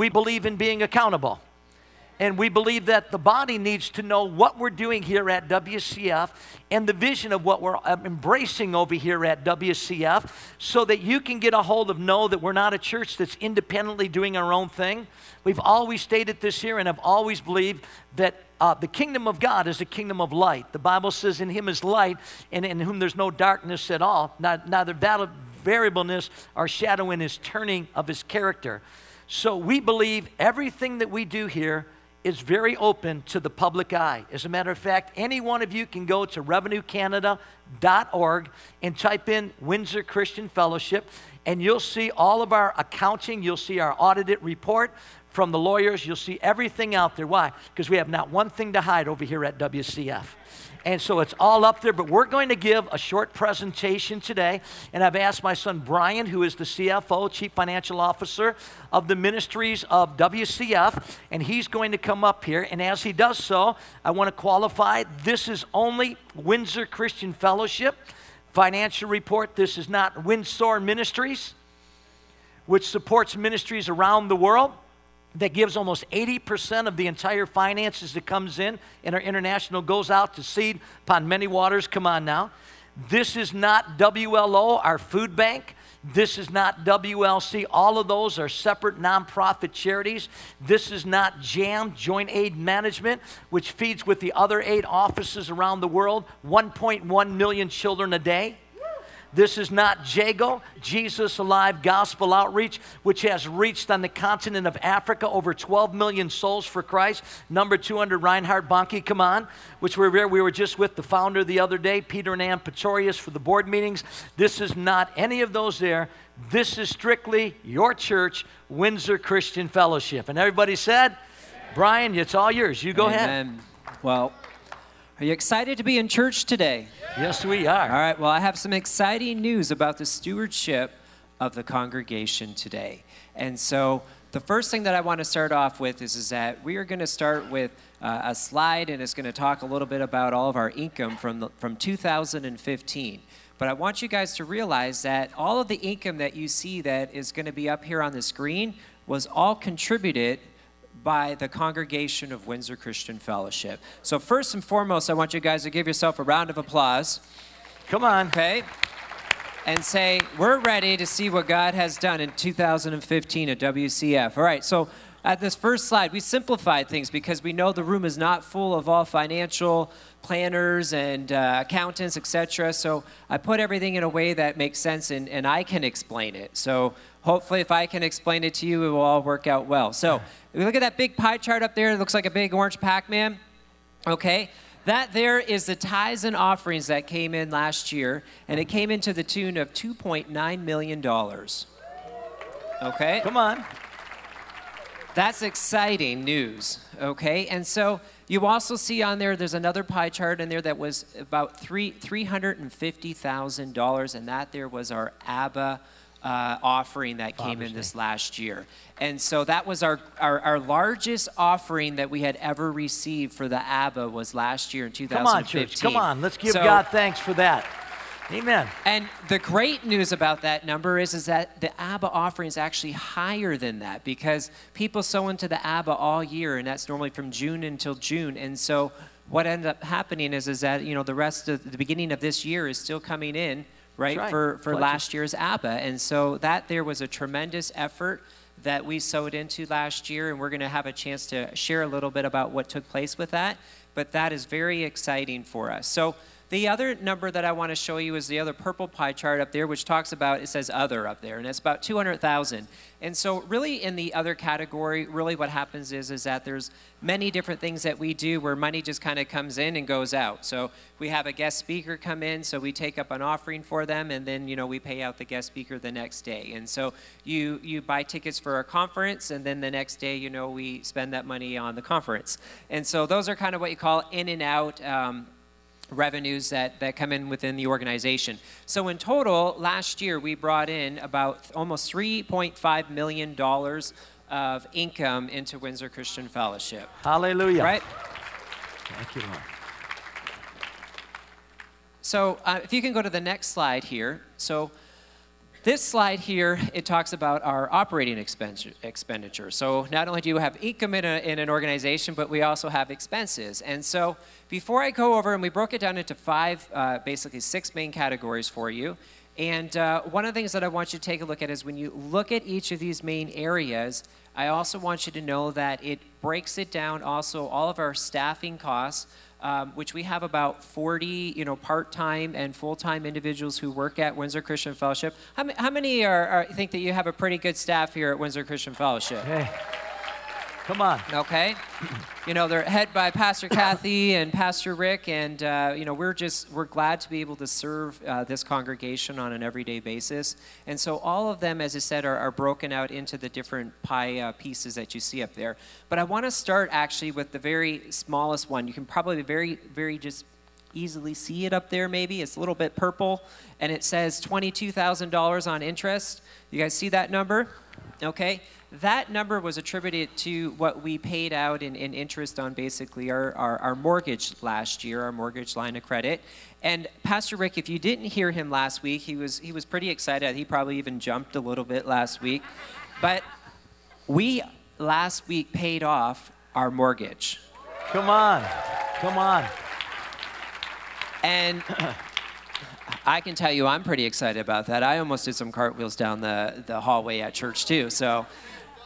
we believe in being accountable. And we believe that the body needs to know what we're doing here at WCF and the vision of what we're um, embracing over here at WCF so that you can get a hold of know that we're not a church that's independently doing our own thing. We've always stated this here and have always believed that uh, the kingdom of God is a kingdom of light. The Bible says, In him is light, and in whom there's no darkness at all. not, Neither variableness or shadow in his turning of his character. So we believe everything that we do here is very open to the public eye. As a matter of fact, any one of you can go to revenuecanada.org and type in Windsor Christian Fellowship, and you'll see all of our accounting, you'll see our audited report from the lawyers, you'll see everything out there. Why? Because we have not one thing to hide over here at WCF. And so it's all up there, but we're going to give a short presentation today. And I've asked my son Brian, who is the CFO, Chief Financial Officer of the ministries of WCF, and he's going to come up here. And as he does so, I want to qualify this is only Windsor Christian Fellowship financial report. This is not Windsor Ministries, which supports ministries around the world that gives almost 80% of the entire finances that comes in and our international goes out to seed upon many waters come on now this is not WLO our food bank this is not WLC. All of those are separate nonprofit charities. This is not JAM, Joint Aid Management, which feeds with the other aid offices around the world 1.1 million children a day. This is not JAGO, Jesus Alive Gospel Outreach, which has reached on the continent of Africa over 12 million souls for Christ. Number 200, Reinhard Bonnke, come on, which we were, we were just with the founder the other day, Peter and Ann Pretorius, for the board meetings. This is not any of those there. This is strictly your church, Windsor Christian Fellowship. And everybody said, Brian, it's all yours. You go Amen. ahead. Well, are you excited to be in church today? Yes, we are. All right, well, I have some exciting news about the stewardship of the congregation today. And so, the first thing that I want to start off with is, is that we are going to start with uh, a slide, and it's going to talk a little bit about all of our income from, the, from 2015. But I want you guys to realize that all of the income that you see that is going to be up here on the screen was all contributed by the congregation of Windsor Christian Fellowship. So, first and foremost, I want you guys to give yourself a round of applause. Come on. Okay? And say, we're ready to see what God has done in 2015 at WCF. All right, so at this first slide, we simplified things because we know the room is not full of all financial planners and uh, accountants, etc. So I put everything in a way that makes sense and, and I can explain it. So hopefully, if I can explain it to you, it will all work out well. So if you look at that big pie chart up there, it looks like a big orange Pac Man. Okay, that there is the tithes and offerings that came in last year, and it came into the tune of $2.9 million. Okay? Come on. That's exciting news, okay? And so you also see on there, there's another pie chart in there that was about three, $350,000, and that there was our ABBA uh, offering that Father's came in Day. this last year. And so that was our, our, our, largest offering that we had ever received for the ABBA was last year in 2015. Come on, church. Come on. Let's give so, God thanks for that. Amen. And the great news about that number is, is that the ABBA offering is actually higher than that because people sow into the ABBA all year, and that's normally from June until June. And so what ended up happening is, is that, you know, the rest of the beginning of this year is still coming in, right, right. for, for last year's ABBA. And so that there was a tremendous effort that we sewed into last year, and we're going to have a chance to share a little bit about what took place with that. But that is very exciting for us. So the other number that I want to show you is the other purple pie chart up there, which talks about, it says other up there, and it's about 200,000. And so really in the other category, really what happens is, is that there's many different things that we do where money just kind of comes in and goes out. So we have a guest speaker come in, so we take up an offering for them, and then, you know, we pay out the guest speaker the next day. And so you, you buy tickets for a conference, and then the next day, you know, we spend that money on the conference. And so those are kind of what you call in and out um, revenues that, that come in within the organization. So in total, last year we brought in about almost $3.5 million of income into Windsor Christian Fellowship. Hallelujah. Right? Thank you, Lord. So uh, if you can go to the next slide here. So this slide here, it talks about our operating expenditure. So not only do you have income in, a, in, an organization, but we also have expenses. And so before I go over, and we broke it down into five, uh, basically six main categories for you. And uh, one of the things that I want you to take a look at is when you look at each of these main areas, I also want you to know that it breaks it down also all of our staffing costs um, which we have about 40, you know, part-time and full-time individuals who work at Windsor Christian Fellowship. How, how many are, are, think that you have a pretty good staff here at Windsor Christian Fellowship? Hey. Come on. Okay. You know, they're head by Pastor Kathy and Pastor Rick, and, uh, you know, we're just, we're glad to be able to serve uh, this congregation on an everyday basis. And so all of them, as I said, are, are broken out into the different pie uh, pieces that you see up there. But I want to start actually with the very smallest one. You can probably very, very just easily see it up there maybe. It's a little bit purple, and it says $22,000 on interest. You guys see that number? Okay that number was attributed to what we paid out in, in interest on basically our, our, our, mortgage last year, our mortgage line of credit. And Pastor Rick, if you didn't hear him last week, he was, he was pretty excited. He probably even jumped a little bit last week. But we last week paid off our mortgage. Come on. Come on. And I can tell you I'm pretty excited about that. I almost did some cartwheels down the, the hallway at church too. So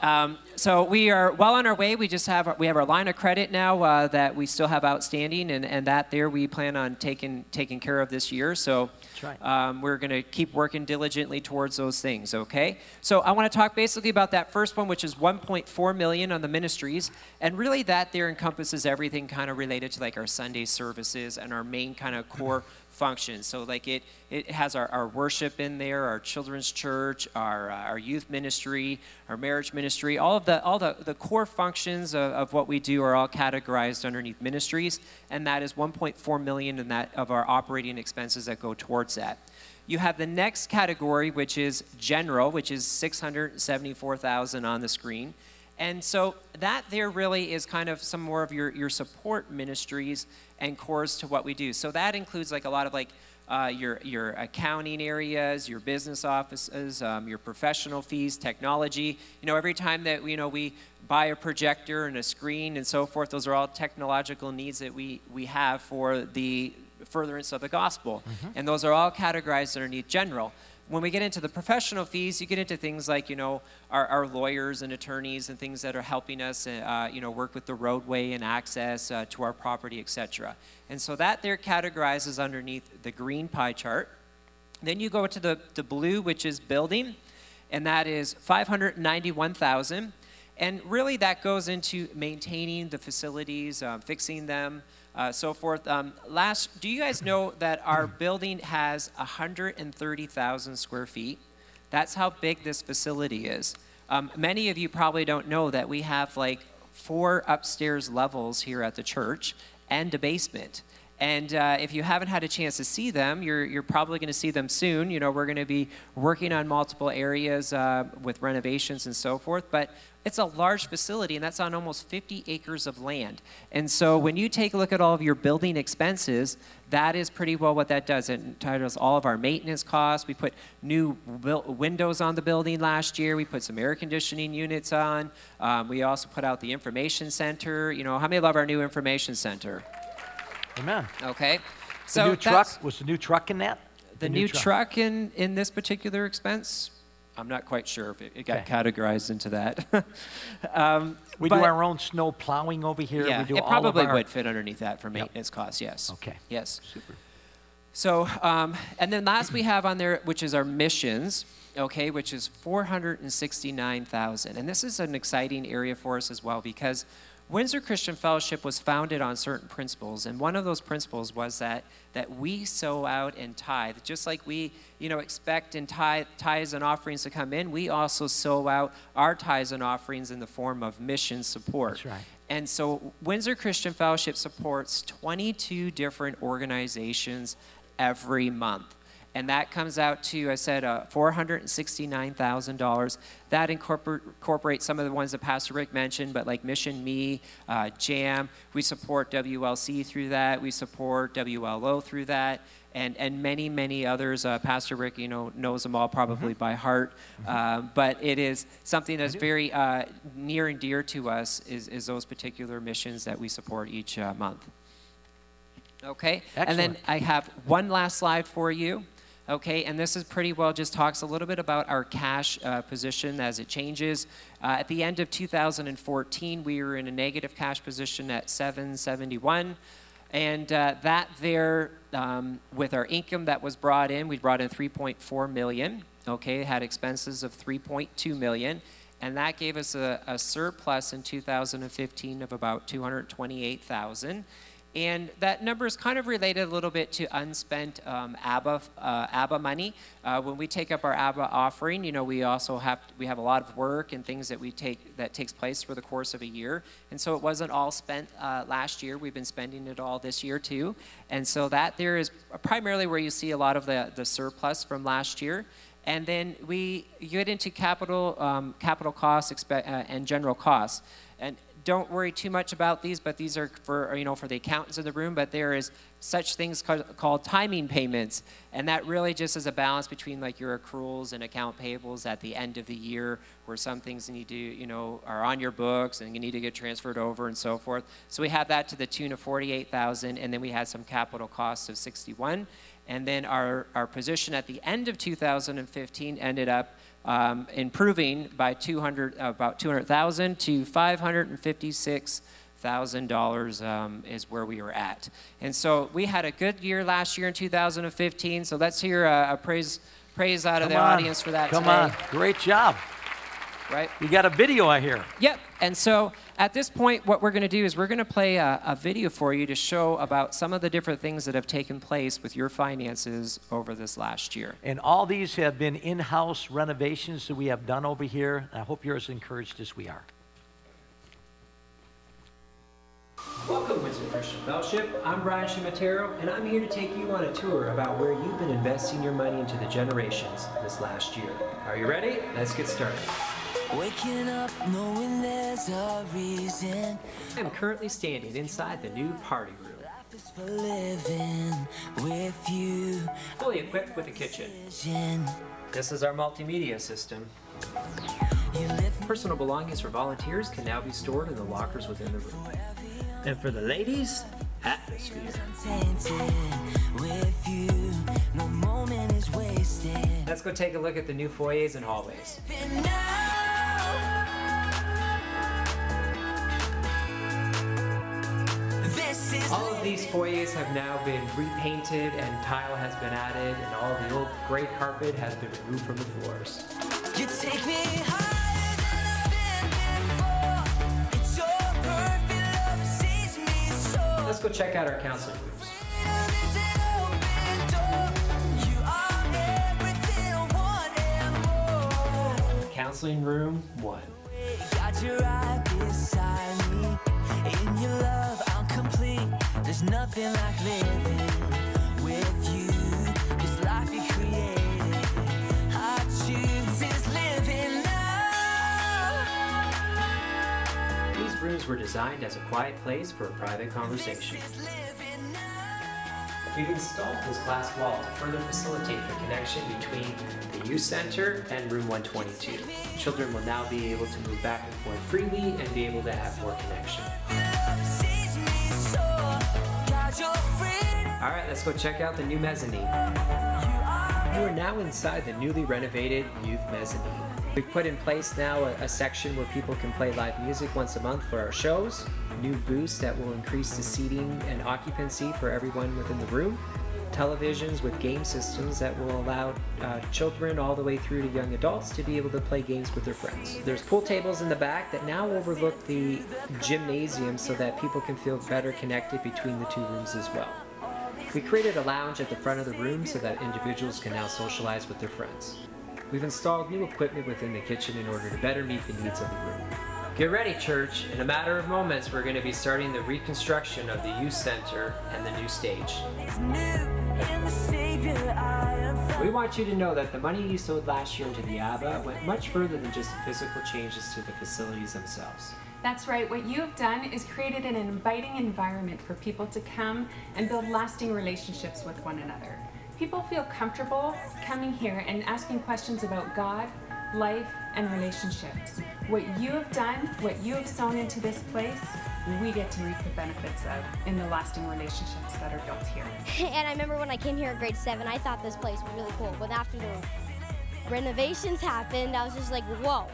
um, so we are well on our way. We just have we have our line of credit now uh, that we still have outstanding, and, and that there we plan on taking taking care of this year. So right. um, we're going to keep working diligently towards those things. Okay. So I want to talk basically about that first one, which is 1.4 million on the ministries, and really that there encompasses everything kind of related to like our Sunday services and our main kind of core functions. So like it, it has our, our worship in there, our children's church, our, uh, our youth ministry, our marriage ministry, all of the, all the, the core functions of, of what we do are all categorized underneath ministries, and that is 1.4 million in that of our operating expenses that go towards that. You have the next category, which is general, which is 674,000 on the screen. And so that there really is kind of some more of your, your support ministries and cores to what we do. So that includes like a lot of like uh, your, your accounting areas, your business offices, um, your professional fees, technology. You know, every time that you know we buy a projector and a screen and so forth, those are all technological needs that we, we have for the furtherance of the gospel. Mm-hmm. And those are all categorized underneath general when we get into the professional fees, you get into things like, you know, our, our lawyers and attorneys and things that are helping us, uh, you know, work with the roadway and access uh, to our property, etc. And so that there categorizes underneath the green pie chart. Then you go to the, the blue, which is building, and that is 591,000. And really that goes into maintaining the facilities, uh, fixing them, uh, so forth. Um, last, do you guys know that our building has 130,000 square feet? That's how big this facility is. Um, many of you probably don't know that we have like four upstairs levels here at the church and a basement. And uh, if you haven't had a chance to see them, you're, you're probably going to see them soon. You know, we're going to be working on multiple areas uh, with renovations and so forth. But it's a large facility, and that's on almost 50 acres of land. And so when you take a look at all of your building expenses, that is pretty well what that does. It titles all of our maintenance costs. We put new windows on the building last year. We put some air conditioning units on. Um, we also put out the information center. You know, how many love our new information center? Amen. Okay. So the new truck was the new truck in that. The, the new, new truck. truck in in this particular expense I'm not quite sure if it, it got okay. categorized into that. um, we do our own snow plowing over here. Yeah, we do it probably our... would fit underneath that for maintenance yep. costs. Yes. Okay. Yes. Super. So, um, and then last we have on there, which is our missions, okay, which is 469,000. And this is an exciting area for us as well because Windsor Christian Fellowship was founded on certain principles, and one of those principles was that that we sow out and tithe, just like we, you know, expect in tithe, tithes and offerings to come in. We also sow out our tithes and offerings in the form of mission support. That's right. And so Windsor Christian Fellowship supports 22 different organizations every month and that comes out to I said uh, $469,000. That incorpor- incorporates some of the ones that Pastor Rick mentioned, but like Mission Me, uh, Jam. We support WLC through that. We support WLO through that. And, and many, many others. Uh, Pastor Rick, you know, knows them all probably Mm-hmm. by heart. Uh, but it is something that's very uh, near and dear to us is, is those particular missions that we support each uh, month. Okay? And then I have one last slide for you. Okay, and this is pretty well just talks a little bit about our cash uh, position as it changes. Uh, at the end of 2014, we were in a negative cash position at 771. And uh, that there, um, with our income that was brought in, we brought in 3.4 million. Okay, had expenses of 3.2 million, and that gave us a, a surplus in 2015 of about 228,000. And that number is kind of related a little bit to unspent um, ABBA, uh, ABBA money. Uh, when we take up our ABBA offering, you know, we also have we have a lot of work and things that we take that takes place for the course of a year. And so it wasn't all spent uh, last year. We've been spending it all this year too. And so that there is primarily where you see a lot of the, the surplus from last year. And then we get into capital um, capital costs expe- uh, and general costs. And don't worry too much about these, but these are for you know for the accountants in the room. But there is such things ca- called timing payments, and that really just is a balance between like your accruals and account payables at the end of the year, where some things need to you know are on your books and you need to get transferred over and so forth. So we have that to the tune of forty-eight thousand, and then we had some capital costs of sixty-one, and then our our position at the end of 2015 ended up um, improving by 200, about 200,000 to 556,000 dollars um, is where we were at. And so we had a good year last year in 2015. So let's hear a, a praise praise out of Come the on. audience for that Come today. on. Great job. Right? You got a video, I hear. Yep. And so at this point, what we're going to do is we're going to play a, a video for you to show about some of the different things that have taken place with your finances over this last year. And all these have been in house renovations that we have done over here. I hope you're as encouraged as we are. Welcome, Windsor Christian Fellowship. I'm Brian Shimatero, and I'm here to take you on a tour about where you've been investing your money into the generations this last year. Are you ready? Let's get started. Waking up knowing there's a reason. I'm currently standing inside the new party room, for living with you. fully equipped with a kitchen. This is our multimedia system. Personal belongings for volunteers can now be stored in the lockers within the room. And for the ladies, atmosphere. tainted with you. No moment is wasted. Let's go take a look at the new foyers and hallways. And now, this is All of these foyers have now been repainted and tile has been added and all the old gray carpet has been removed from the floors. You take me higher than I've been before. It's your perfect love sees me so. Let's go check out our counseling rooms. Is living now. These rooms were designed as a quiet place for a private conversation. We've installed this glass wall to further facilitate the connection between the youth center and room 122. Children will now be able to move back and forth freely and be able to have more connection. All right, let's go check out the new mezzanine. You are now inside the newly renovated youth mezzanine. We've put in place now a, a section where people can play live music once a month for our shows, new booths that will increase the seating and occupancy for everyone within the room, televisions with game systems that will allow uh, children all the way through to young adults to be able to play games with their friends. There's pool tables in the back that now overlook the gymnasium so that people can feel better connected between the two rooms as well. We created a lounge at the front of the room so that individuals can now socialize with their friends. We've installed new equipment within the kitchen in order to better meet the needs of the room. Get ready, church. In a matter of moments, we're going to be starting the reconstruction of the youth center and the new stage. We want you to know that the money you sowed last year into the ABBA went much further than just physical changes to the facilities themselves. That's right. What you have done is created an inviting environment for people to come and build lasting relationships with one another. People feel comfortable coming here and asking questions about God, life, and relationships. What you have done, what you have sown into this place, we get to reap the benefits of in the lasting relationships that are built here. and I remember when I came here in grade seven, I thought this place was really cool. But after the renovations happened, I was just like, whoa.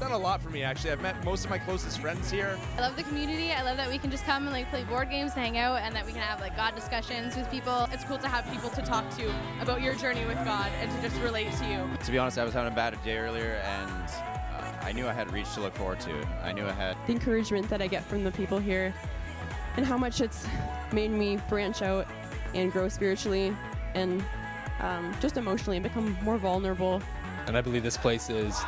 Done a lot for me actually. I've met most of my closest friends here. I love the community. I love that we can just come and like play board games, hang out, and that we can have like God discussions with people. It's cool to have people to talk to about your journey with God and to just relate to you. To be honest, I was having a bad day earlier, and uh, I knew I had reach to look forward to. I knew I had. The encouragement that I get from the people here, and how much it's made me branch out and grow spiritually, and um, just emotionally, and become more vulnerable. And I believe this place is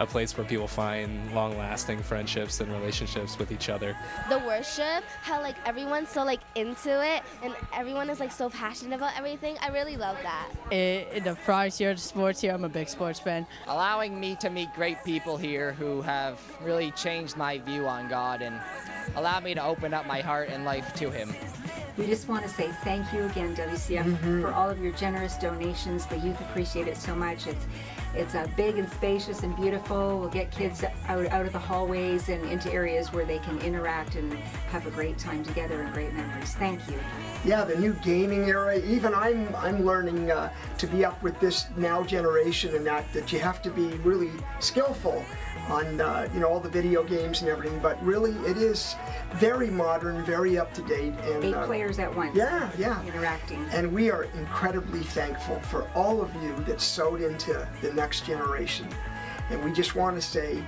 a place where people find long-lasting friendships and relationships with each other. The worship, how like everyone's so like into it, and everyone is like so passionate about everything. I really love that. It, the fries here, the sports here, I'm a big sports fan. Allowing me to meet great people here who have really changed my view on God and allowed me to open up my heart and life to Him. We just want to say thank you again, WCF, Mhm. for all of your generous donations. The youth appreciate it so much. It's it's uh, big and spacious and beautiful. We'll get kids out, out of the hallways and into areas where they can interact and have a great time together and great memories. Thank you. Yeah, the new gaming era. Even I'm I'm learning uh, to be up with this now generation, and that that you have to be really skillful on uh, you know all the video games and everything. But really, it is very modern, very up to date, and Eight uh, players at once. Yeah, yeah. Interacting. And we are incredibly thankful for all of you that sewed into the next generation, and we just want to say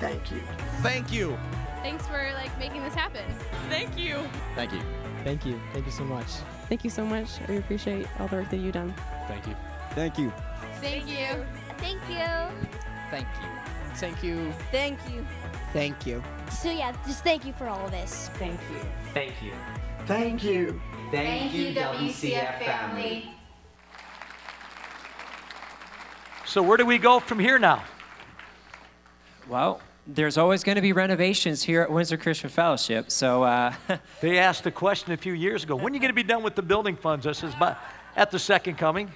thank you. Thank you. Thanks for like making this happen. Thank you. Thank you. Thank you. Thank you so much. Thank you so much. We appreciate all the work that you've done. Thank you. Thank you. Thank you. Thank you. Thank you. Thank you. Thank you. Thank you. Thank you. So yeah, just thank you for all of this. Thank you. Thank you. Thank you. Thank, you, WCF family. So, where do we go from here now? Well, there's always going to be renovations here at Windsor Christian Fellowship. So uh, They asked a question a few years ago when are you going to be done with the building funds? I says, "By- at the second coming.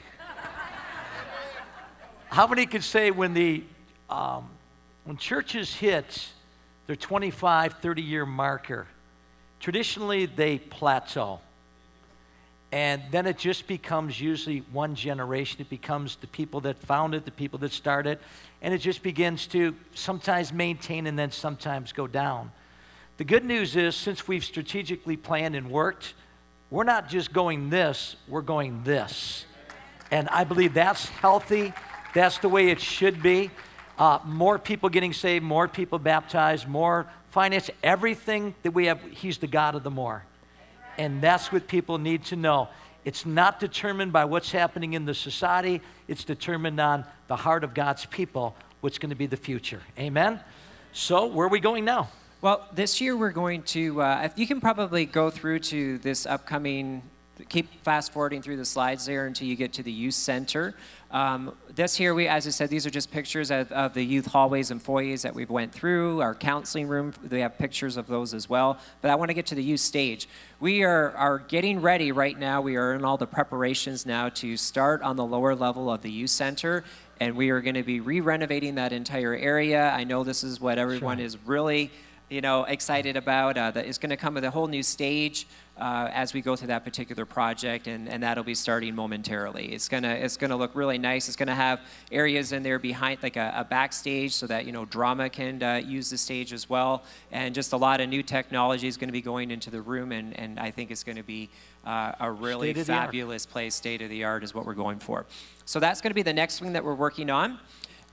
How many could say when the um, when churches hit their 25, 30 year marker, traditionally they plateau. And then it just becomes usually one generation. It becomes the people that found it, the people that started, and it just begins to sometimes maintain and then sometimes go down. The good news is, since we've strategically planned and worked, we're not just going this, we're going this. And I believe that's healthy. That's the way it should be. Uh, more people getting saved, more people baptized, more finance, everything that we have, He's the God of the more. And that's what people need to know. It's not determined by what's happening in the society, it's determined on the heart of God's people, what's going to be the future. Amen? So, where are we going now? Well, this year we're going to, uh, you can probably go through to this upcoming, keep fast forwarding through the slides there until you get to the youth center. Um, this here, we, as I said, these are just pictures of, of the youth hallways and foyers that we've went through. Our counseling room, they have pictures of those as well. But I want to get to the youth stage. We are, are getting ready right now. We are in all the preparations now to start on the lower level of the youth center. And we are going to be re-renovating that entire area. I know this is what everyone Sure. is really you know, excited about. Uh, that is going to come with a whole new stage uh, as we go through that particular project, and, and that'll be starting momentarily. It's gonna it's gonna look really nice. It's gonna have areas in there behind, like a, a backstage, so that you know drama can uh, use the stage as well, and just a lot of new technology is going to be going into the room, and, and I think it's going to be uh, a really fabulous place. State of the art is what we're going for. So that's going to be the next thing that we're working on.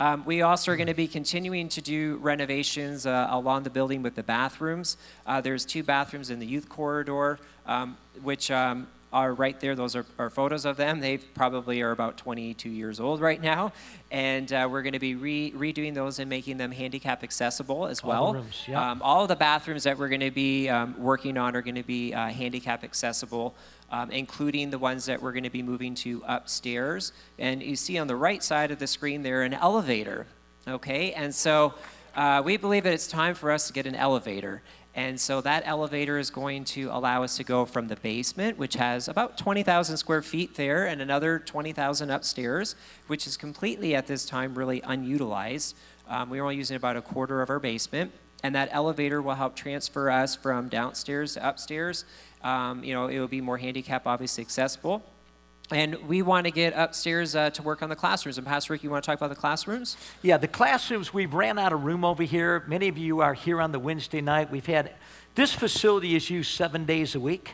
Um, we also are going to be continuing to do renovations uh, along the building with the bathrooms. Uh, there's two bathrooms in the youth corridor, um, which um, are right there. Those are, are photos of them. They probably are about 22 years old right now. And uh, we're going to be re- redoing those and making them handicap accessible as All the well. rooms, yeah. Um, all of the bathrooms that we're going to be um, working on are going to be uh, handicap accessible, um, including the ones that we're going to be moving to upstairs. And you see on the right side of the screen there an elevator. Okay, and so uh, we believe that it's time for us to get an elevator. And so that elevator is going to allow us to go from the basement, which has about 20,000 square feet there, and another 20,000 upstairs, which is completely at this time really unutilized. Um, we're only using about a quarter of our basement, and that elevator will help transfer us from downstairs to upstairs. Um, you know, it will be more handicap obviously accessible. And we want to get upstairs uh, to work on the classrooms. And Pastor Rick, you want to talk about the classrooms? Yeah, the classrooms, we've ran out of room over here. Many of you are here on the Wednesday night. We've had, this facility is used seven days a week.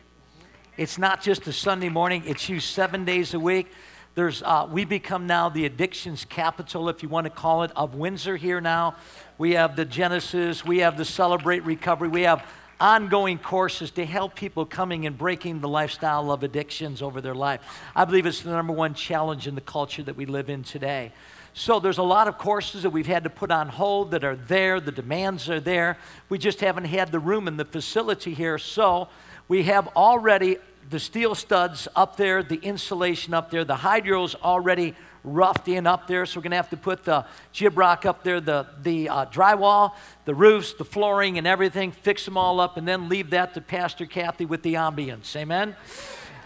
It's not just a Sunday morning, it's used seven days a week. There's, uh, we become now the addictions capital, if you want to call it, of Windsor here now. We have the Genesis, we have the Celebrate Recovery, we have ongoing courses to help people coming and breaking the lifestyle of addictions over their life. I believe it's the number one challenge in the culture that we live in today. So there's a lot of courses that we've had to put on hold that are there, the demands are there. We just haven't had the room in the facility here. So we have already the steel studs up there, the insulation up there, the hydro's already roughed in up there, so we're going to have to put the gyprock up there, the, the uh, drywall, the roofs, the flooring, and everything, fix them all up, and then leave that to Pastor Kathy with the ambience. Amen?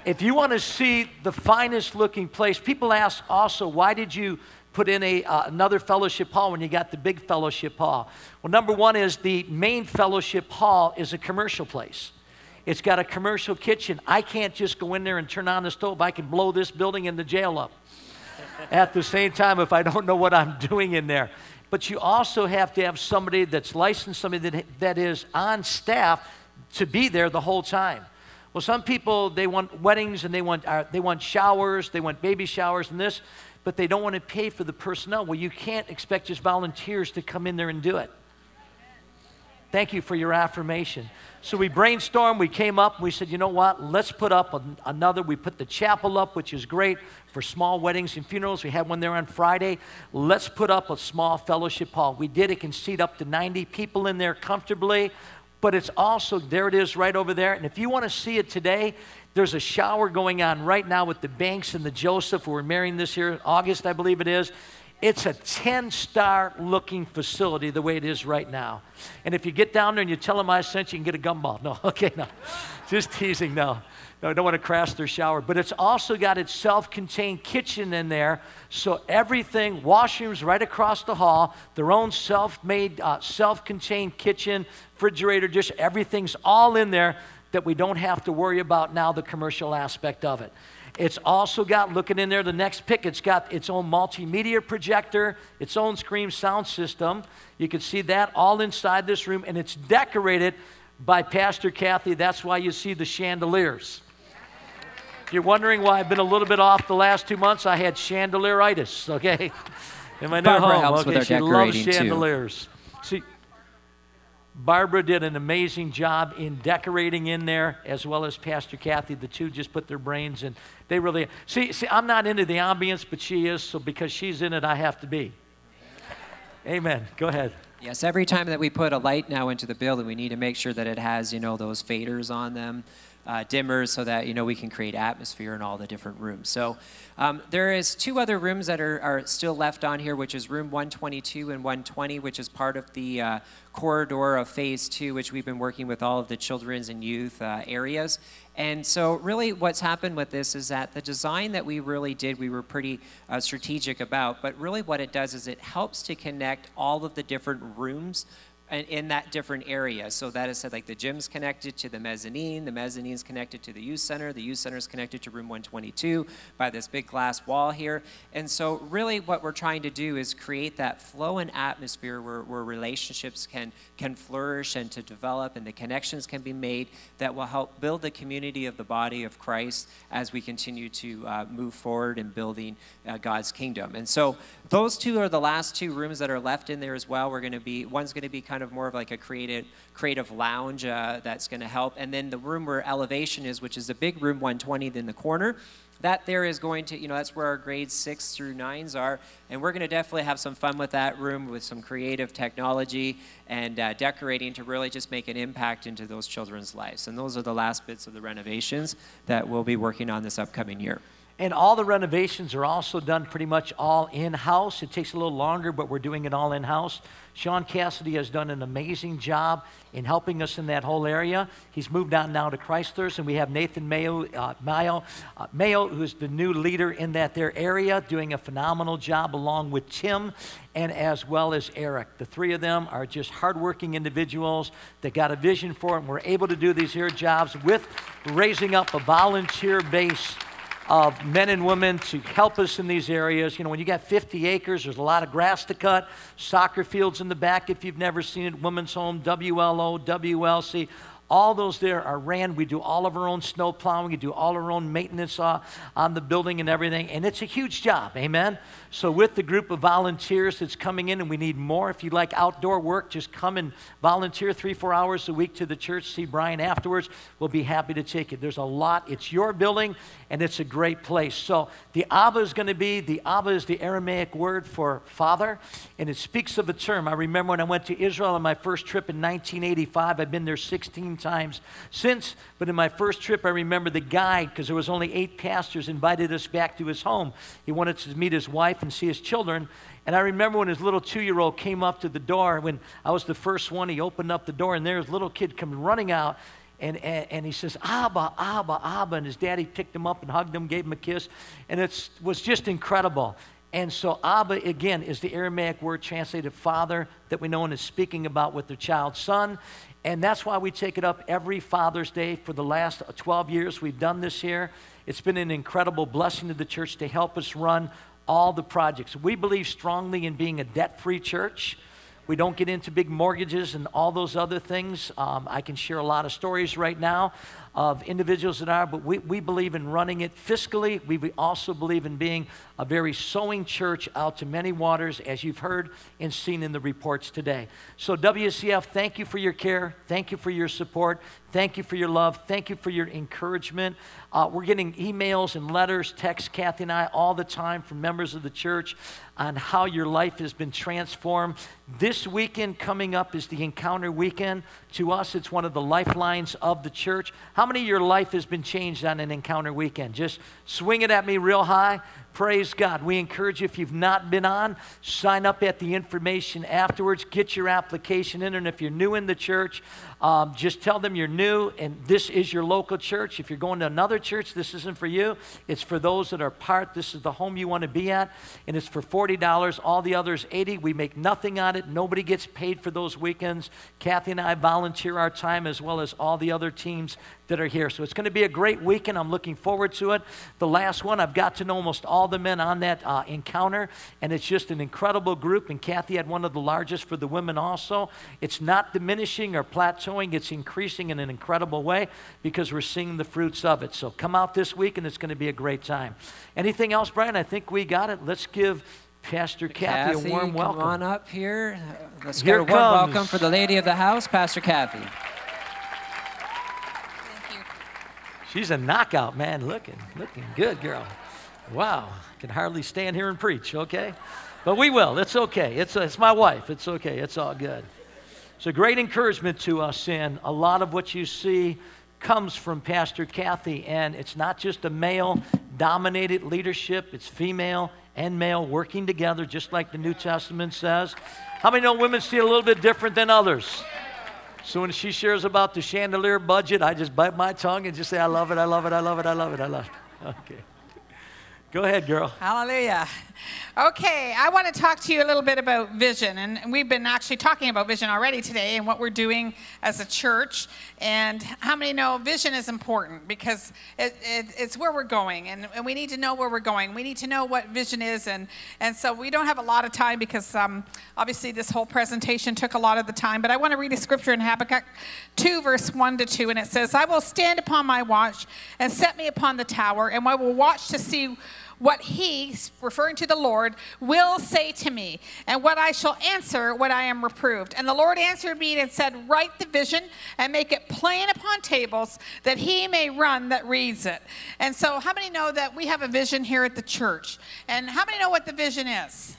If you want to see the finest looking place, people ask also, why did you put in a, uh, another fellowship hall when you got the big fellowship hall? Well, number one is the main fellowship hall is a commercial place. It's got a commercial kitchen. I can't just go in there and turn on the stove. I can blow this building and the jail up at the same time if I don't know what I'm doing in there. But you also have to have somebody that's licensed, somebody that, that is on staff to be there the whole time. Well, some people, they want weddings and they want, uh, they want showers, they want baby showers and this, but they don't want to pay for the personnel. Well, you can't expect just volunteers to come in there and do it. Thank you for your affirmation. So we brainstormed, we came up, we said, you know what, let's put up an- another. We put the chapel up, which is great for small weddings and funerals. We had one there on Friday. Let's put up a small fellowship hall. We did, it can seat up to 90 people in there comfortably, but it's also, there it is right over there. And if you want to see it today, there's a shower going on right now with the Banks and the Joseph, who are marrying this year, August, I believe it is. It's a 10 star looking facility the way it is right now. And if you get down there and you tell them I sent you, you can get a gumball. No, okay, no. Just teasing, no. No, I don't want to crash their shower. But it's also got its self contained kitchen in there. So everything, washrooms right across the hall, their own self made, uh, self contained kitchen, refrigerator, dish, everything's all in there that we don't have to worry about now the commercial aspect of it. It's also got, looking in there, the next pick, it's got its own multimedia projector, its own screen sound system. You can see that all inside this room, and it's decorated by Pastor Kathy. That's why you see the chandeliers. If you're wondering why I've been a little bit off the last two months, I had chandelieritis, okay? In my new Barbara home, helps okay? with our she loves decorating, too. chandeliers. See, Barbara did an amazing job in decorating in there, as well as Pastor Kathy. The two just put their brains in. They really see. See, I'm not into the ambience, but she is. So because she's in it, I have to be. Amen. Go ahead. Yes, every time that we put a light now into the building, we need to make sure that it has, you know, those faders on them, uh, dimmers, so that, you know, we can create atmosphere in all the different rooms. So um, there is two other rooms that are, are still left on here, which is room 122 and 120, which is part of the uh, corridor of phase two, which we've been working with all of the children's and youth uh, areas. And so, really, what's happened with this is that the design that we really did, we were pretty uh, strategic about. But really, what it does is it helps to connect all of the different rooms in, that different area. So that is said, like the gym's connected to the mezzanine, the mezzanine's connected to the youth center, the youth center is connected to room 122 by this big glass wall here. And so, really, what we're trying to do is create that flow and atmosphere where, where relationships can, can flourish and to develop, and the connections can be made that will help build the community of the body of Christ as we continue to uh, move forward in building uh, God's kingdom. And so, those two are the last two rooms that are left in there as well. We're going to be one's going to be kind of more of like a creative creative lounge uh, that's going to help, and then the room where elevation is, which is a big room 120 in the corner. That there is going to, you know, that's where our grades six through nines are, and we're going to definitely have some fun with that room with some creative technology and uh, decorating to really just make an impact into those children's lives. And those are the last bits of the renovations that we'll be working on this upcoming year. And all the renovations are also done pretty much all in house. It takes a little longer, but we're doing it all in house. Sean Cassidy has done an amazing job in helping us in that whole area. He's moved on now to Chrysler's, and we have Nathan Mayo, uh, Mayo, uh, Mayo, who's the new leader in that there area, doing a phenomenal job along with Tim and as well as Eric. The three of them are just hardworking individuals that got a vision for it, and we're able to do these here jobs with raising up a volunteer base of men and women to help us in these areas. You know, when you got 50 acres, there's a lot of grass to cut, soccer fields in the back if you've never seen it, Women's Home, WLO, WLC. All those there are ran. We do all of our own snow plowing. We do all our own maintenance uh, on the building and everything. And it's a huge job. Amen. So, with the group of volunteers that's coming in, and we need more, if you like outdoor work, just come and volunteer three, four hours a week to the church. See Brian afterwards. We'll be happy to take it. There's a lot. It's your building, and it's a great place. So, the Abba is going to be the Abba is the Aramaic word for father, and it speaks of a term. I remember when I went to Israel on my first trip in 1985. I've been there 16 times since, but in my first trip, I remember the guide, because there was only eight pastors, invited us back to his home. He wanted to meet his wife and see his children. And I remember when his little two year old came up to the door, when I was the first one, he opened up the door, and there's a little kid coming running out. And, and, and, he says, Abba, Abba, Abba. And his daddy picked him up and hugged him, gave him a kiss. And it was just incredible. And so, Abba, again, is the Aramaic word translated father that we know and is speaking about with their child son. And that's why we take it up every Father's Day for the last 12 years. We've done this here. It's been an incredible blessing to the church to help us run all the projects. We believe strongly in being a debt free church. We don't get into big mortgages and all those other things. Um, I can share a lot of stories right now of individuals that are, but we, we believe in running it fiscally. We, we also believe in being a very sowing church out to many waters, as you've heard and seen in the reports today. So, WCF, thank you for your care. Thank you for your support. Thank you for your love. Thank you for your encouragement. Uh, we're getting emails and letters, texts, Kathy and I, all the time from members of the church on how your life has been transformed. This weekend coming up is the Encounter Weekend. To us, it's one of the lifelines of the church. How many of your life has been changed on an Encounter Weekend? Just swing it at me real high. Praise God. We encourage you, if you've not been on, sign up at the information afterwards. Get your application in. And if you're new in the church, um, just tell them you're new and this is your local church. If you're going to another church, this isn't for you. It's for those that are part. This is the home you want to be at. And it's for $40. All the others, 80 We make nothing on it. Nobody gets paid for those weekends. Kathy and I volunteer our time as well as all the other teams that are here. So it's going to be a great weekend. I'm looking forward to it. The last one, I've got to know almost all the men on that uh, encounter, and it's just an incredible group. And Kathy had one of the largest for the women also. It's not diminishing or plateauing, it's increasing in an incredible way because we're seeing the fruits of it. So come out this week, and it's going to be a great time. Anything else, Brian? I think we got it. Let's give. Pastor Kathy, Kathy a warm welcome. Come on up here. Let's Here get a warm comes. welcome for the lady of the house, Pastor Kathy. She's a knockout, man. Looking, looking good, girl. Wow, can hardly stand here and preach. Okay, but we will. It's okay. It's it's my wife. It's okay. It's all good. It's a great encouragement to us, and a lot of what you see comes from Pastor Kathy, and it's not just a male-dominated leadership. It's female and male working together, just like the New Testament says. How many know women see a little bit different than others? So when she shares about the chandelier budget, I just bite my tongue and just say, I love it, I love it, I love it, I love it, I love it. Okay. Go ahead, girl. Hallelujah. Okay, I want to talk to you a little bit about vision. And we've been actually talking about vision already today and what we're doing as a church. And how many know vision is important because it, it, it's where we're going and, and we need to know where we're going. We need to know what vision is. And, and so we don't have a lot of time because um, obviously this whole presentation took a lot of the time. But I want to read a scripture in Habakkuk 2, verse 1 to 2. And it says, I will stand upon my watch and set me upon the tower, and I will watch to see what he, referring to the Lord, will say to me, and what I shall answer when I am reproved. And the Lord answered me and said, Write the vision and make it plain upon tables, that he may run that reads it. And so, how many know that we have a vision here at the church? And how many know what the vision is?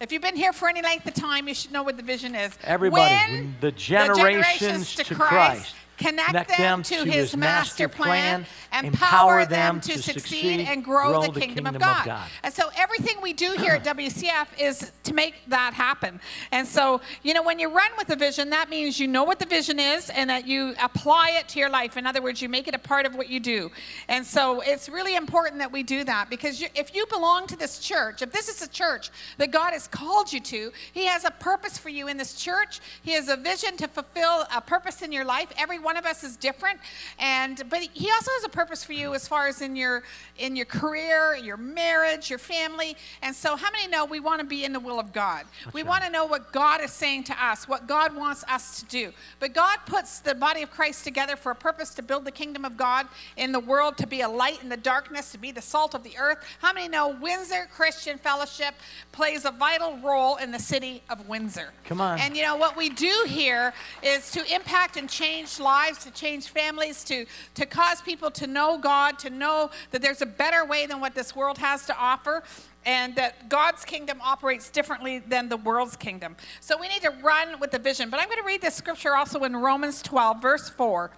If you've been here for any length of time, you should know what the vision is. Everybody, Win the generations, to Christ. Connect, them, to his, master plan, empower them to succeed and grow, the, kingdom, of, God. And so everything we do here at WCF is to make that happen. And so, you know, when you run with a vision, that means you know what the vision is and that you apply it to your life. In other words, you make it a part of what you do. And so it's really important that we do that because you, if you belong to this church, if this is a church that God has called you to, He has a purpose for you in this church. He has a vision to fulfill a purpose in your life. Every one of us is different, and but He also has a purpose for you as far as in your in your career, your marriage, your family. And so, how many know we want to be in the will of God? we want to know what God is saying to us, what God wants us to do. But God puts the body of Christ together for a purpose to build the kingdom of God in the world, to be a light in the darkness, to be the salt of the earth. How many know Windsor Christian Fellowship plays a vital role in the city of Windsor? Come on. And you know what we do here is to impact and change lives, to change families, to to cause people to know God, to know that there's a better way than what this world has to offer. And that God's kingdom operates differently than the world's kingdom. So we need to run with the vision. But I'm going to read this scripture also in Romans 12, verse 4.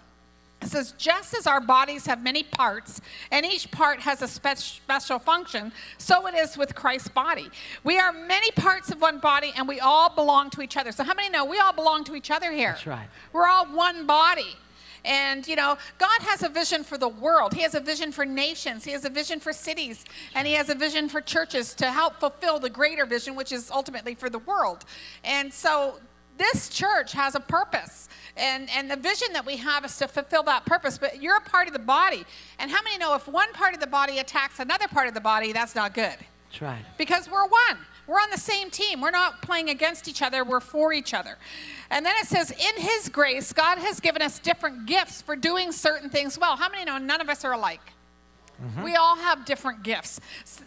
It says, just as our bodies have many parts, and each part has a spe- special function, so it is with Christ's body. We are many parts of one body, and we all belong to each other. So, how many know we all belong to each other here? That's right. We're all one body. And, you know, God has a vision for the world. He has a vision for nations. He has a vision for cities. And He has a vision for churches to help fulfill the greater vision, which is ultimately for the world. And so this church has a purpose. And, and the vision that we have is to fulfill that purpose. But you're a part of the body. And how many know if one part of the body attacks another part of the body, that's not good? That's right. Because we're one. We're on the same team. We're not playing against each other, we're for each other. And then it says, In His grace, God has given us different gifts for doing certain things well. How many know none of us are alike? Mm-hmm. We all have different gifts.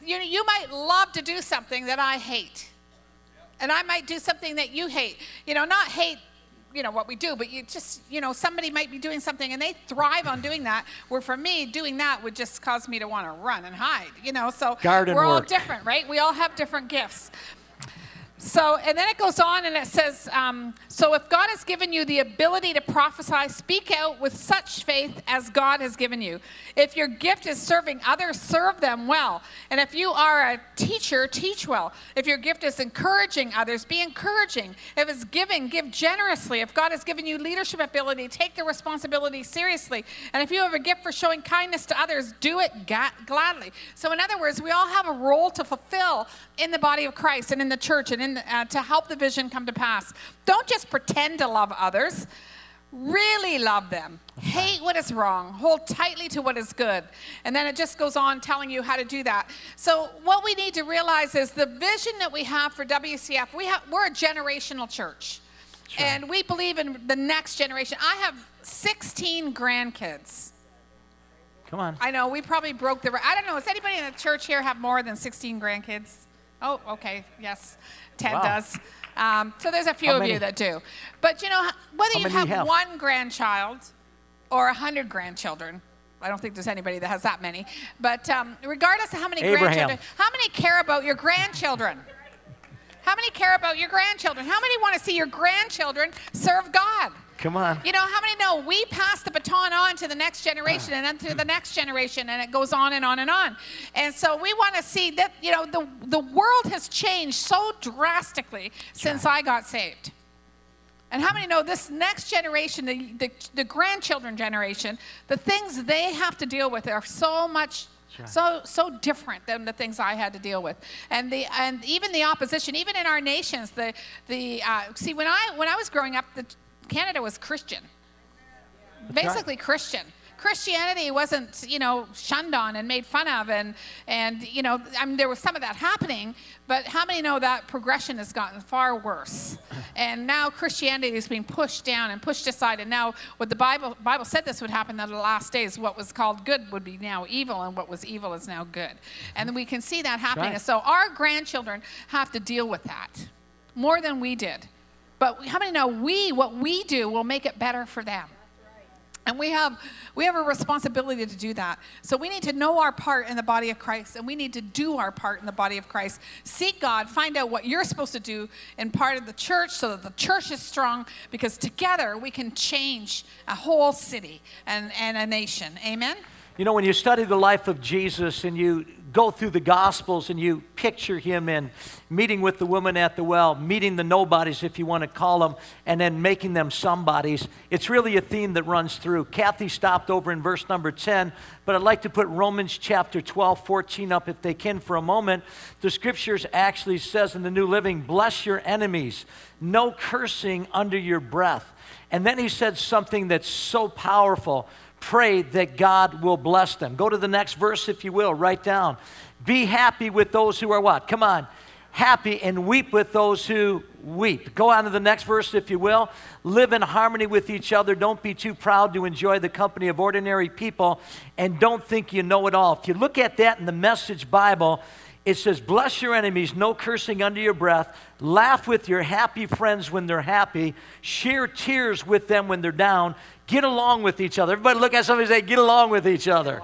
You, you might love to do something that I hate. And I might do something that you hate. You know, not hate you know what we do but you just you know somebody might be doing something and they thrive on doing that where for me doing that would just cause me to want to run and hide you know? So Garden we're all different right? We all have different gifts so, and then it goes on and it says, um, So if God has given you the ability to prophesy, speak out with such faith as God has given you. If your gift is serving others, serve them well. And if you are a teacher, teach well. If your gift is encouraging others, be encouraging. If it's giving, give generously. If God has given you leadership ability, take the responsibility seriously. And if you have a gift for showing kindness to others, do it ga- gladly. So, in other words, we all have a role to fulfill in the body of Christ and in the church and in uh, to help the vision come to pass. Don't just pretend to love others. Really love them. Hate what is wrong. Hold tightly to what is good. And then it just goes on telling you how to do that. So what we need to realize is the vision that we have for WCF. We have we're a generational church. And we believe in the next generation. I have 16 grandkids. Come on. I know we probably broke the. I don't know. Does anybody in the church here have more than 16 grandkids? Oh, okay. Yes, Ted Wow. does. Um, so there's a few How of many? you that do. But you know, whether How you have, you have? one grandchild or a hundred grandchildren, I don't think there's anybody that has that many. But um, regardless of how many Abraham. grandchildren, how many care about your grandchildren? How many care about your grandchildren? How many want to see your grandchildren serve God? Come on. You know, how many know we pass the baton on to the next generation and then to the next generation, and it goes on and on and on. And so we want to see that, you know, the, the world has changed so drastically since I got saved. And how many know this next generation, the, the, the grandchildren generation, the things they have to deal with are so much Right. So so different than the things I had to deal with, and the and even the opposition, even in our nations. The the uh, see when I when I was growing up, the, Canada was Christian, That's basically right. Christian. Christianity wasn't, you know, shunned on and made fun of, and and you know, I mean, there was some of that happening. But how many know that progression has gotten far worse, and now Christianity is being pushed down and pushed aside. And now, what the Bible Bible said this would happen in the last days. What was called good would be now evil, and what was evil is now good. And we can see that happening. Right. And so our grandchildren have to deal with that more than we did. But how many know we, what we do, will make it better for them? And we have, we have a responsibility to do that. So we need to know our part in the body of Christ and we need to do our part in the body of Christ. Seek God, find out what you're supposed to do in part of the church so that the church is strong because together we can change a whole city and, and a nation. Amen? You know, when you study the life of Jesus and you go through the Gospels and you picture him in meeting with the woman at the well, meeting the nobodies, if you want to call them, and then making them somebodies. It's really a theme that runs through. Kathy stopped over in verse number 10, but I'd like to put Romans chapter 12, 14 up if they can for a moment. The scriptures actually says in the New Living, bless your enemies, no cursing under your breath. And then he said something that's so powerful pray that God will bless them. Go to the next verse, if you will, write down. Be happy with those who are what? Come on. Happy and weep with those who weep. Go on to the next verse, if you will. Live in harmony with each other. Don't be too proud to enjoy the company of ordinary people, and don't think you know it all. If you look at that in the Message Bible, it says, Bless your enemies, no cursing under your breath. Laugh with your happy friends when they're happy. Share tears with them when they're down. Get along with each other. Everybody look at somebody and say, Get along with each other.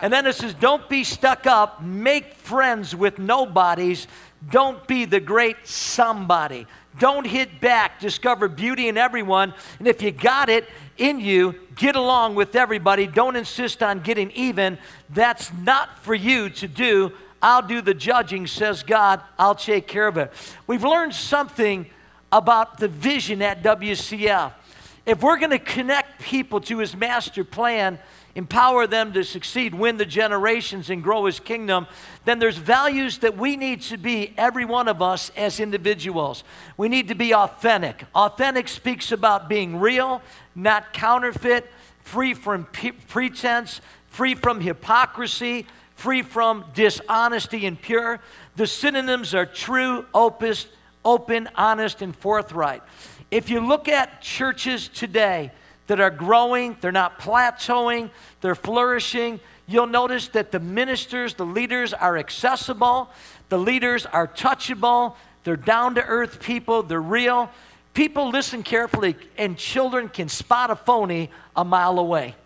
And then it says, Don't be stuck up. Make friends with nobodies. Don't be the great somebody. Don't hit back. Discover beauty in everyone. And if you got it in you, get along with everybody. Don't insist on getting even. That's not for you to do I'll do the judging, says God. I'll take care of it. We've learned something about the vision at WCF. If we're going to connect people to his master plan, empower them to succeed, win the generations, and grow his kingdom, then there's values that we need to be, every one of us, as individuals. We need to be authentic. Authentic speaks about being real, not counterfeit, free from pretense, free from hypocrisy, free from dishonesty and pure. The synonyms are true, opus, open, honest, and forthright. If you look at churches today that are growing, they're not plateauing, they're flourishing, you'll notice that the ministers, the leaders are accessible, the leaders are touchable, they're down to earth people, they're real. People listen carefully, and children can spot a phony a mile away.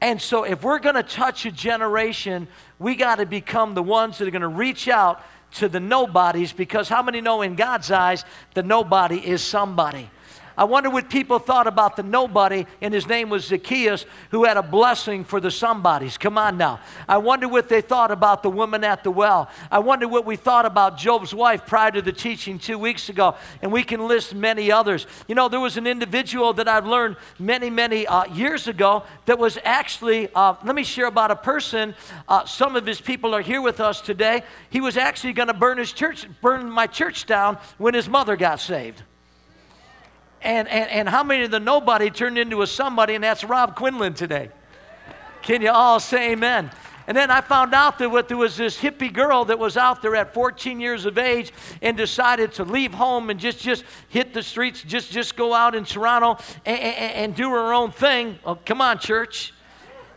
And so, if we're going to touch a generation, we got to become the ones that are going to reach out to the nobodies because how many know in God's eyes the nobody is somebody? I wonder what people thought about the nobody, and his name was Zacchaeus, who had a blessing for the somebodies. Come on now. I wonder what they thought about the woman at the well. I wonder what we thought about Job's wife prior to the teaching two weeks ago, and we can list many others. You know, there was an individual that I've learned many, many uh, years ago that was actually, uh, let me share about a person. Uh, some of his people are here with us today. He was actually going to burn his church, burn my church down when his mother got saved. And, and, and how many of the nobody turned into a somebody, and that's Rob Quinlan today? Can you all say amen? And then I found out that there was this hippie girl that was out there at 14 years of age and decided to leave home and just, just hit the streets, just, just go out in Toronto and, and, and do her own thing. Oh, come on, church.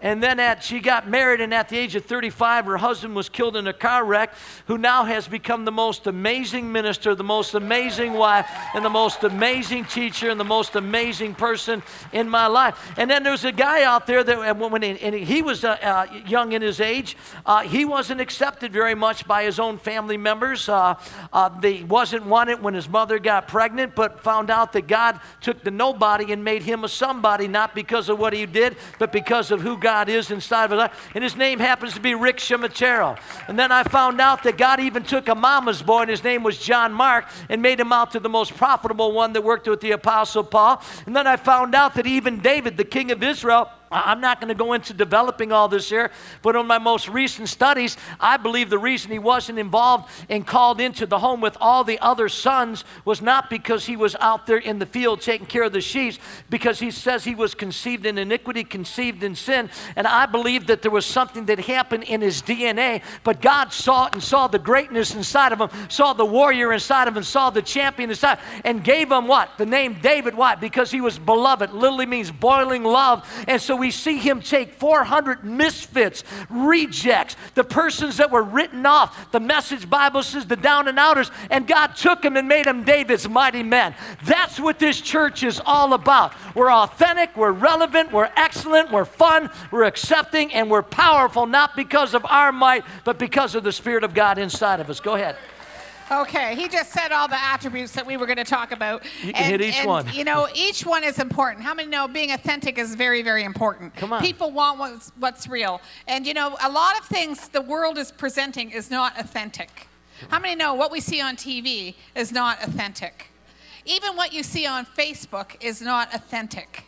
And then at, she got married, and at the age of 35, her husband was killed in a car wreck, who now has become the most amazing minister, the most amazing wife, and the most amazing teacher, and the most amazing person in my life. And then there's a guy out there that, when he, and he was uh, uh, young in his age, uh, he wasn't accepted very much by his own family members. Uh, uh, he wasn't wanted when his mother got pregnant, but found out that God took the nobody and made him a somebody, not because of what he did, but because of who God God is inside of us. And his name happens to be Rick Shimatero. And then I found out that God even took a mama's boy, and his name was John Mark, and made him out to the most profitable one that worked with the Apostle Paul. And then I found out that even David, the king of Israel, I'm not going to go into developing all this here, but on my most recent studies, I believe the reason he wasn't involved and called into the home with all the other sons was not because he was out there in the field taking care of the sheep, because he says he was conceived in iniquity, conceived in sin. And I believe that there was something that happened in his DNA, but God saw it and saw the greatness inside of him, saw the warrior inside of him, saw the champion inside, and gave him what? The name David. Why? Because he was beloved. Literally means boiling love. And so we see him take 400 misfits, rejects, the persons that were written off. The message Bible says the down and outers, and God took them and made them David's mighty men. That's what this church is all about. We're authentic, we're relevant, we're excellent, we're fun, we're accepting, and we're powerful, not because of our might, but because of the Spirit of God inside of us. Go ahead. Okay, he just said all the attributes that we were going to talk about. You can and, hit each and, one. You know, each one is important. How many know being authentic is very, very important? Come on. People want what's, what's real. And you know, a lot of things the world is presenting is not authentic. How many know what we see on TV is not authentic? Even what you see on Facebook is not authentic.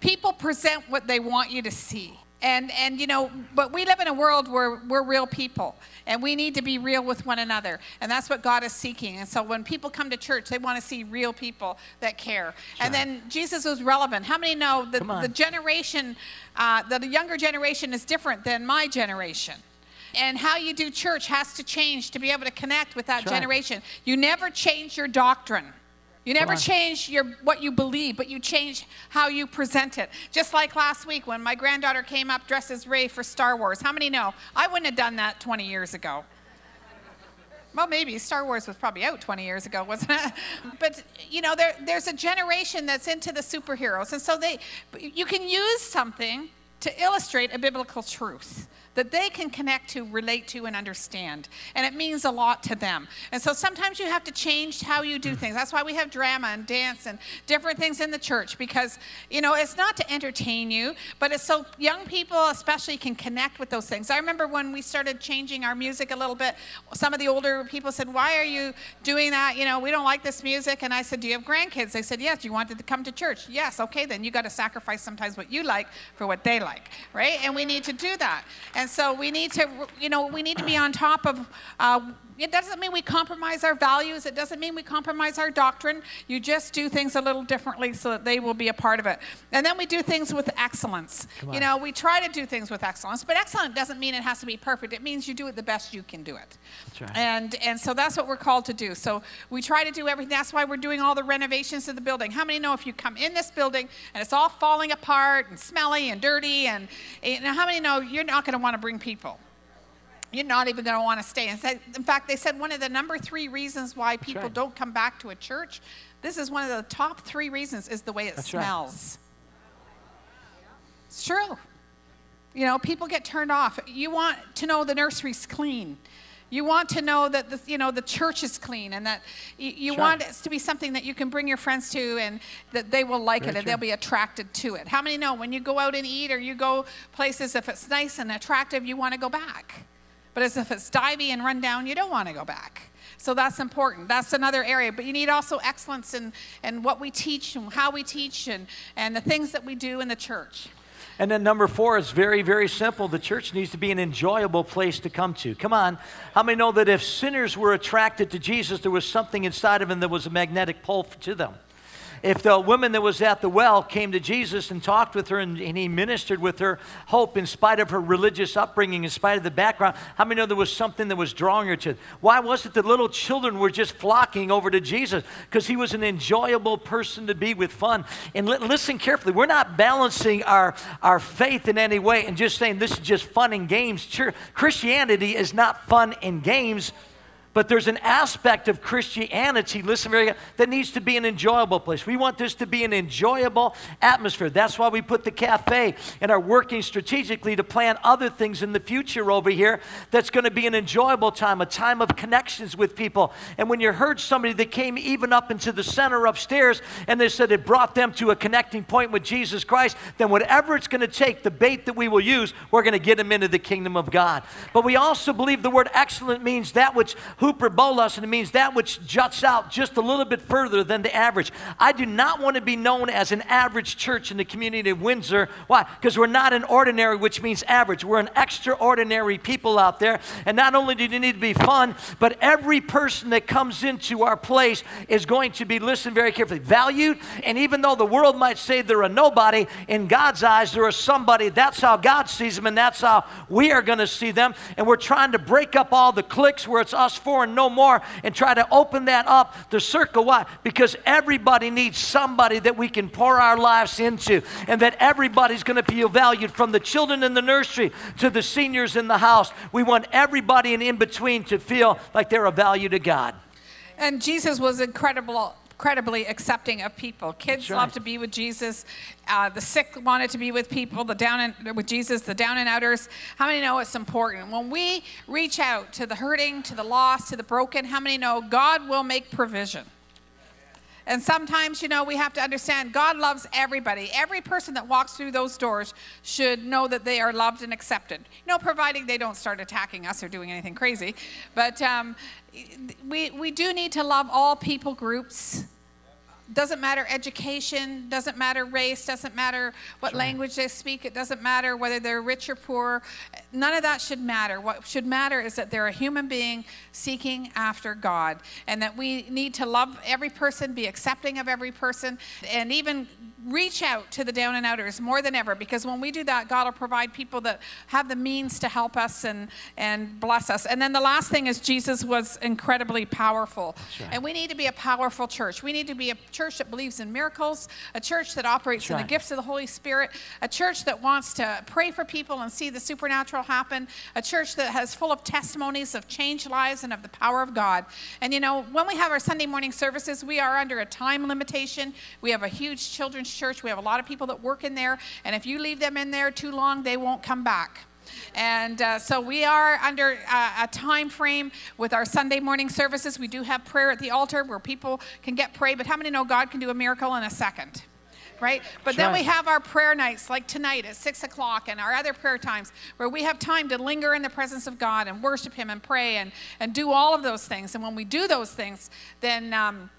People present what they want you to see. And, and you know, but we live in a world where we're real people and we need to be real with one another. And that's what God is seeking. And so when people come to church, they want to see real people that care. and then Jesus was relevant. How many know that the generation, uh, the younger generation is different than my generation? And how you do church has to change to be able to connect with that right. generation. You never change your doctrine. You never change your what you believe, but you change how you present it. Just like last week when my granddaughter came up dressed as Rey for Star Wars. How many know? I wouldn't have done that 20 years ago. Well, maybe Star Wars was probably out 20 years ago, wasn't it? But you know, there, there's a generation that's into the superheroes, and so they, you can use something to illustrate a biblical truth that they can connect to, relate to, and understand. And it means a lot to them. And so sometimes you have to change how you do mm. things. That's why we have drama and dance and different things in the church because, you know, it's not to entertain you, but it's so young people especially can connect with those things. I remember when we started changing our music a little bit, some of the older people said, Why are you doing that? You know, we don't like this music. And I said, Do you have grandkids? They said, Yes. Do you want them to come to church? Yes. Okay, then you got to sacrifice sometimes what you like for what they like, right? And we need to do that. And so we need to, you know, we need to be on top of. Uh, it doesn't mean we compromise our values. It doesn't mean we compromise our doctrine. You just do things a little differently so that they will be a part of it. And then we do things with excellence. You know, we try to do things with excellence, but excellent doesn't mean it has to be perfect. It means you do it the best you can do it. That's right. And and so that's what we're called to do. So we try to do everything. That's why we're doing all the renovations to the building. How many know if you come in this building and it's all falling apart and smelly and dirty and, and how many know you're not going to want to bring people? You're not even going to want to stay. In fact- in fact, they said one of the number three reasons why people right. don't come back to a church. This is one of the top three reasons is the way it That's right. smells. It's true. You know, people get turned off. You want to know the nursery's clean. You want to know that the, you know the church is clean and that you, you Sure. want it to be something that you can bring your friends to and that they will like Very it and true. they'll be attracted to it. How many know when you go out and eat or you go places if it's nice and attractive you want to go back. But as if it's divey and run down you don't want to go back. So that's important. That's another area. But you need also excellence in, in what we teach and how we teach and, and the things that we do in the church. And then number four is very, very simple. The church needs to be an enjoyable place to come to. Come on. How many know that if sinners were attracted to Jesus, there was something inside of them that was a magnetic pull to them? If the woman that was at the well came to Jesus and talked with her and, and he ministered with her hope in spite of her religious upbringing, in spite of the background, how many know there was something that was drawing her to? Why was it that little children were just flocking over to Jesus? Because he was an enjoyable person to be with fun. And li- listen carefully, we're not balancing our, our faith in any way and just saying this is just fun and games. Sure, Christianity is not fun and games. But there's an aspect of Christianity, listen very that needs to be an enjoyable place. We want this to be an enjoyable atmosphere. That's why we put the cafe and are working strategically to plan other things in the future over here that's going to be an enjoyable time, a time of connections with people. And when you heard somebody that came even up into the center upstairs and they said it brought them to a connecting point with Jesus Christ, then whatever it's going to take, the bait that we will use, we're going to get them into the kingdom of God. But we also believe the word excellent means that which Hyperbolous, and it means that which juts out just a little bit further than the average. I do not want to be known as an average church in the community of Windsor. Why? Because we're not an ordinary, which means average. We're an extraordinary people out there. And not only do you need to be fun, but every person that comes into our place is going to be listened very carefully, valued. And even though the world might say they're a nobody, in God's eyes, they're a somebody. That's how God sees them, and that's how we are going to see them. And we're trying to break up all the cliques where it's us four and no more and try to open that up, the circle. Why? Because everybody needs somebody that we can pour our lives into, and that everybody's going to feel valued from the children in the nursery to the seniors in the house. We want everybody in, in between to feel like they're a value to God. And Jesus was incredible incredibly accepting of people. Kids right. love to be with Jesus. Uh, the sick wanted to be with people. The down and with Jesus. The down and outers. How many know it's important when we reach out to the hurting, to the lost, to the broken? How many know God will make provision? And sometimes, you know, we have to understand God loves everybody. Every person that walks through those doors should know that they are loved and accepted. You know, providing they don't start attacking us or doing anything crazy. But um, we, we do need to love all people groups doesn't matter education, doesn't matter race, doesn't matter what sure. language they speak, it doesn't matter whether they're rich or poor. None of that should matter. What should matter is that they're a human being seeking after God and that we need to love every person, be accepting of every person, and even reach out to the down and outers more than ever because when we do that, God will provide people that have the means to help us and, and bless us. And then the last thing is Jesus was incredibly powerful. Right. And we need to be a powerful church. We need to be a church that believes in miracles, a church that operates That's in right. the gifts of the Holy Spirit, a church that wants to pray for people and see the supernatural happen, a church that has full of testimonies of changed lives and of the power of God. And you know, when we have our Sunday morning services, we are under a time limitation. We have a huge children's church. We have a lot of people that work in there, and if you leave them in there too long, they won't come back. And uh, so we are under uh, a time frame with our Sunday morning services. We do have prayer at the altar where people can get prayed, but how many know God can do a miracle in a second? Right? But then we have our prayer nights like tonight at six o'clock and our other prayer times where we have time to linger in the presence of God and worship Him and pray and, and do all of those things. And when we do those things, then. Um,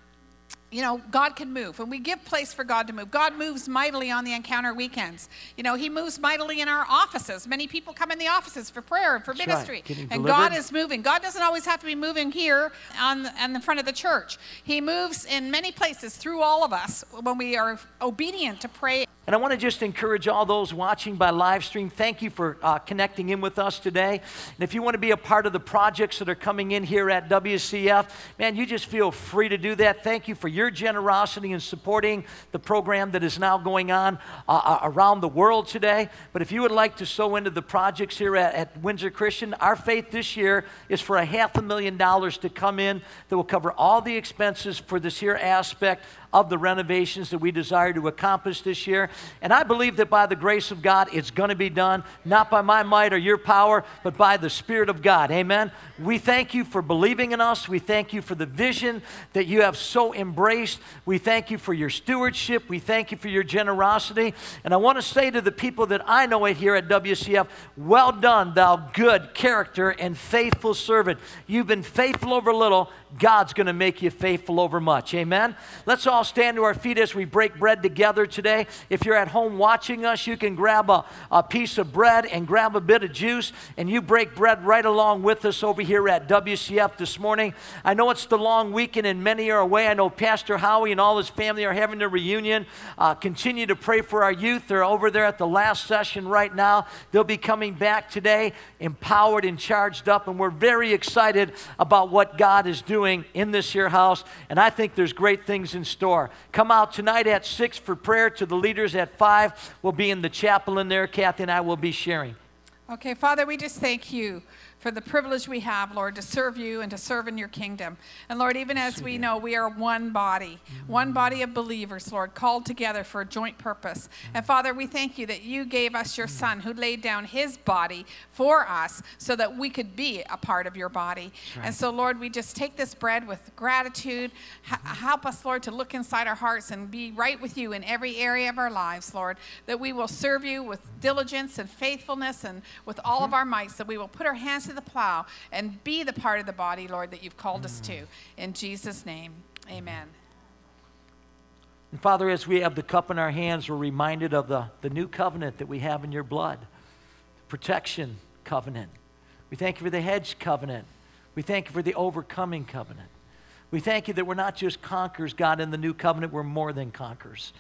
you know, God can move. When we give place for God to move, God moves mightily on the encounter weekends. You know, He moves mightily in our offices. Many people come in the offices for prayer and for That's ministry. Right. And God is moving. God doesn't always have to be moving here on, on the front of the church. He moves in many places through all of us when we are obedient to pray. And I want to just encourage all those watching by live stream, thank you for uh, connecting in with us today. And if you want to be a part of the projects that are coming in here at WCF, man, you just feel free to do that. Thank you for your generosity in supporting the program that is now going on uh, uh around the world today. But if you would like to sow into the projects here at, at Windsor Christian, our faith this year is for a half a million dollars to come in that will cover all the expenses for this here aspect of the renovations that we desire to accomplish this year. And I believe that by the grace of God, it's going to be done, not by my might or your power, but by the Spirit of God. Amen. We thank you for believing in us. We thank you for the vision that you have so embraced. We thank you for your stewardship. We thank you for your generosity. And I want to say to the people that I know it here at WCF, well done, thou good character and faithful servant. You've been faithful over little. God's going to make you faithful over much. Amen. Let's all stand to our feet as we break bread together today. If you're at home watching us, you can grab a, a piece of bread and grab a bit of juice, and you break bread right along with us over here at WCF this morning. I know it's the long weekend, and many are away. I know Pastor Howie and all his family are having a reunion. Uh, continue to pray for our youth. They're over there at the last session right now. They'll be coming back today, empowered and charged up, and we're very excited about what God is doing doing in this here house, and I think there's great things in store. Come out tonight at 6 for prayer to the leaders at 5. We'll be in the chapel in there. Kathy and I will be sharing. Okay, Father, we just thank you for the privilege we have, Lord, to serve you and to serve in your kingdom. And Lord, even as we know, we are one body, one mm. body of believers, Lord, called together for a joint purpose. Mm. And Father, we thank you that you gave us your mm. Son who laid down his body for us so that we could be a part of your body. Right. And so, Lord, we just take this bread with gratitude. H- mm-hmm. help us, Lord, to look inside our hearts and be right with you in every area of our lives, Lord, that we will serve you with diligence and faithfulness and with all mm-hmm. of our might, that we will put our hands to the plow and be the part of the body, Lord, that you've called us to. Mm. In Jesus' name, amen. And Father, as we have the cup in our hands, we're reminded of the, the new covenant that we have in your blood, the protection covenant. We thank you for the hedge covenant. We thank you for the overcoming covenant. We thank you that we're not just conquerors, God, in the new covenant, we're more than conquerors.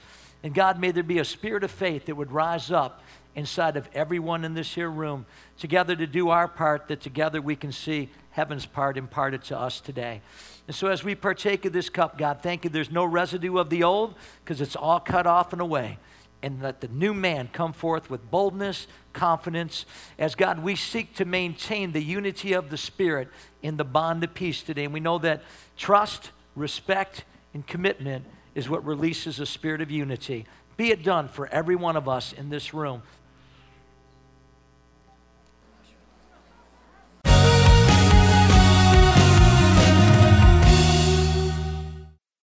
And God, may there be a spirit of faith that would rise up inside of everyone in this here room, together to do our part, that together we can see heaven's part imparted to us today. And so, as we partake of this cup, God, thank you there's no residue of the old because it's all cut off and away. And let the new man come forth with boldness, confidence. As God, we seek to maintain the unity of the Spirit in the bond of peace today. And we know that trust, respect, and commitment is what releases a spirit of unity. Be it done for every one of us in this room